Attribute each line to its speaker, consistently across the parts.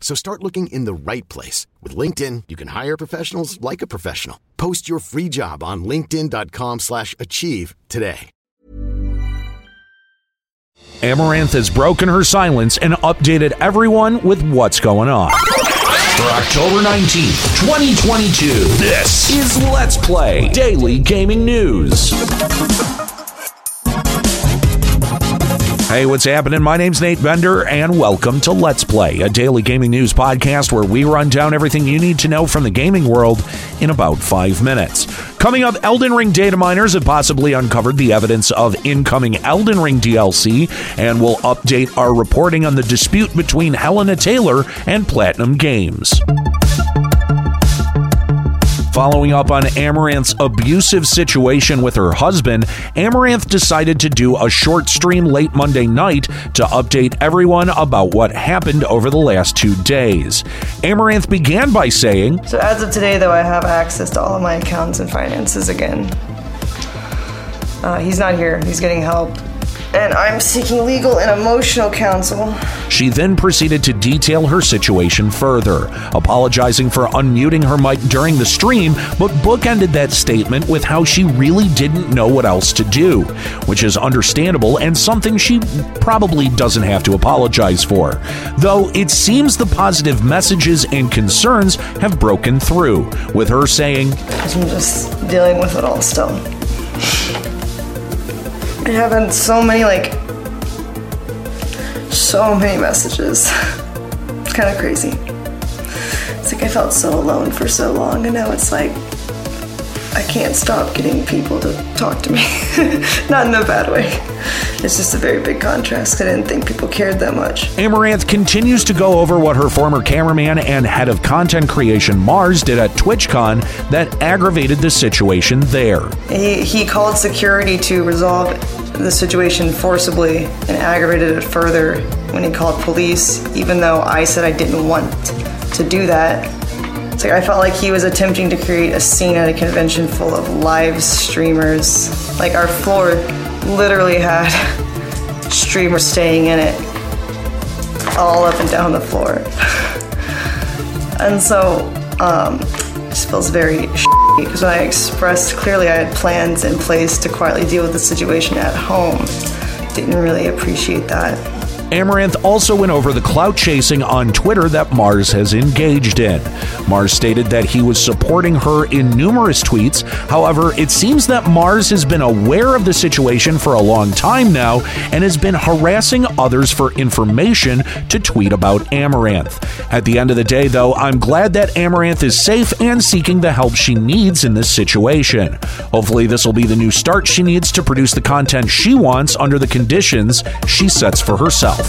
Speaker 1: So start looking in the right place. With LinkedIn, you can hire professionals like a professional. Post your free job on linkedin.com slash achieve today.
Speaker 2: Amouranth has broken her silence and updated everyone with what's going on. For October 19th, 2022, this is Let's Play Daily Gaming News. Hey, what's happening? My name's Nate Bender, and welcome to Let's Play, a daily gaming news podcast where we run down everything you need to know from the gaming world in about five minutes. Coming up, Elden Ring data miners have possibly uncovered the evidence of incoming Elden Ring DLC, and we'll update our reporting on the dispute between Hellena Taylor and Platinum Games. Following up on Amouranth's abusive situation with her husband, Amouranth decided to do a short stream late Monday night to update everyone about what happened over the last two days. Amouranth began by saying,
Speaker 3: So as of today, though, I have access to all of my accounts and finances again. Uh, he's not here. He's getting help. And I'm seeking legal and emotional counsel.
Speaker 2: She then proceeded to detail her situation further, apologizing for unmuting her mic during the stream, but bookended that statement with how she really didn't know what else to do, which is understandable and something she probably doesn't have to apologize for. Though it seems the positive messages and concerns have broken through, with her saying,
Speaker 3: I'm just dealing with it all still. Had so many, like, so many messages. It's kind of crazy. It's like I felt so alone for so long, and now it's like I can't stop getting people to talk to me. Not in a bad way. It's just a very big contrast. I didn't think people cared that much.
Speaker 2: Amouranth continues to go over what her former cameraman and head of content creation Mars did at TwitchCon that aggravated the situation there.
Speaker 3: He, he called security to resolve the situation forcibly and aggravated it further when he called police, even though I said I didn't want to do that. It's like I felt like he was attempting to create a scene at a convention full of live streamers. Like our floor literally had streamers staying in it all up and down the floor. and so um, just feels very because when I expressed clearly I had plans in place to quietly deal with the situation at home, didn't really appreciate that.
Speaker 2: Amouranth also went over the clout chasing on Twitter that Mars has engaged in. Mars stated that he was supporting her in numerous tweets. However, it seems that Mars has been aware of the situation for a long time now and has been harassing others for information to tweet about Amouranth. At the end of the day, though, I'm glad that Amouranth is safe and seeking the help she needs in this situation. Hopefully, this will be the new start she needs to produce the content she wants under the conditions she sets for herself.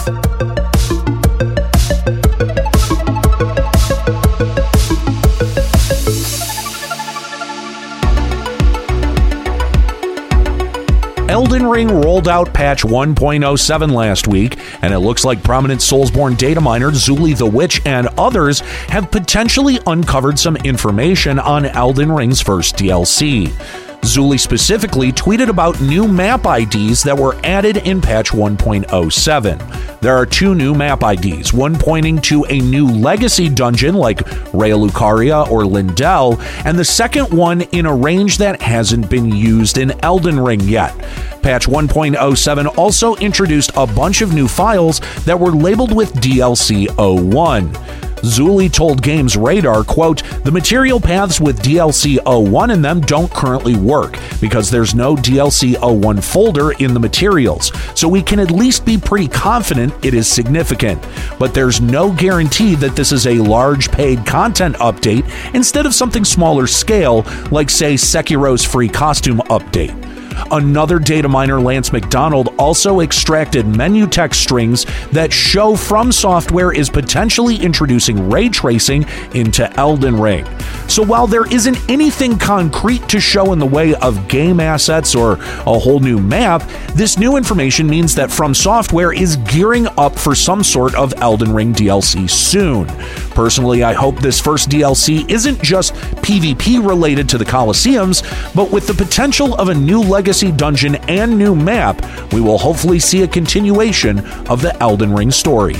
Speaker 2: Elden Ring rolled out patch 1.07 last week, and it looks like prominent Soulsborne data miner Zullie the Witch and others have potentially uncovered some information on Elden Ring's first DLC. Zullie specifically tweeted about new map IDs that were added in patch 1.07. There are two new map IDs, one pointing to a new legacy dungeon like Raya Lucaria or Leyndell, and the second one in a range that hasn't been used in Elden Ring yet. Patch 1.07 also introduced a bunch of new files that were labeled with DLC 01. Zullie told Games Radar, quote, the material paths with DLC 01 in them don't currently work because there's no DLC 01 folder in the materials, so we can at least be pretty confident it is significant. But there's no guarantee that this is a large paid content update instead of something smaller scale, like, say, Sekiro's free costume update. Another data miner, Lance McDonald, also extracted menu text strings that show From Software is potentially introducing ray tracing into Elden Ring. So while there isn't anything concrete to show in the way of game assets or a whole new map, this new information means that From Software is gearing up for some sort of Elden Ring DLC soon. Personally, I hope this first DLC isn't just PvP related to the Colosseums, but with the potential of a new legacy dungeon and new map, we will hopefully see a continuation of the Elden Ring story.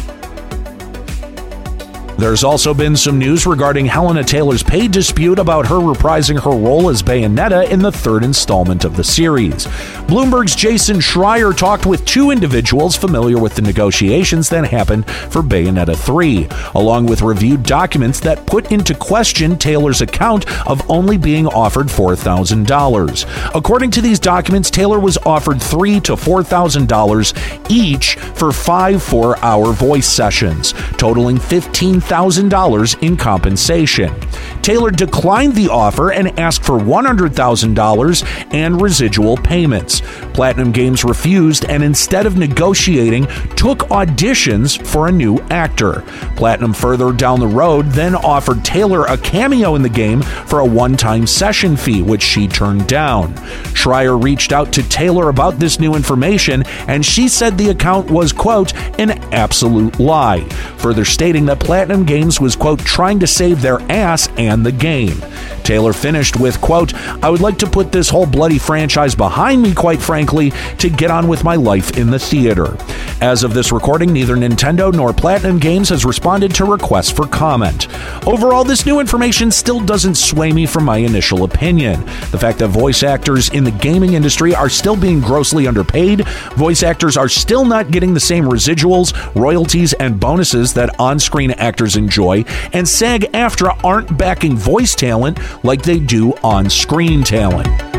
Speaker 2: There's also been some news regarding Hellena Taylor's pay dispute about her reprising her role as Bayonetta in the third installment of the series. Bloomberg's Jason Schreier talked with two individuals familiar with the negotiations that happened for Bayonetta 3, along with reviewed documents that put into question Taylor's account of only being offered $4,000. According to these documents, Taylor was offered three to $4,000 each for five four hour voice sessions, totaling 15 $100,000 in compensation. Taylor declined the offer and asked for $100,000 and residual payments. Platinum Games refused and instead of negotiating, took auditions for a new actor. Platinum further down the road then offered Taylor a cameo in the game for a one time session fee, which she turned down. Schreier reached out to Taylor about this new information, and she said the account was, quote, an absolute lie, further stating that Platinum Games was, quote, trying to save their ass and the game. Taylor finished with, quote, I would like to put this whole bloody franchise behind me, quite frankly, to get on with my life in the theater. As of this recording, neither Nintendo nor Platinum Games has responded to requests for comment. Overall, this new information still doesn't sway me from my initial opinion. The fact that voice actors in the gaming industry are still being grossly underpaid, voice actors are still not getting the same residuals, royalties, and bonuses that on screen actors enjoy, and SAG AFTRA aren't backing voice talent like they do on screen talent.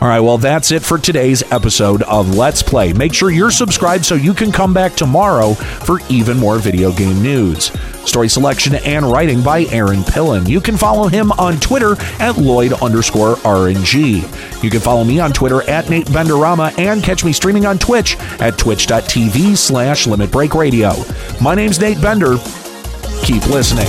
Speaker 2: All right, well, that's it for today's episode of Let's Play. Make sure you're subscribed so you can come back tomorrow for even more video game news. Story selection and writing by Aaron Pillen. You can follow him on Twitter at Lloyd underscore RNG. You can follow me on Twitter at Nate Benderama and catch me streaming on Twitch at twitch.tv slash Limit Break Radio. My name's Nate Bender. Keep listening.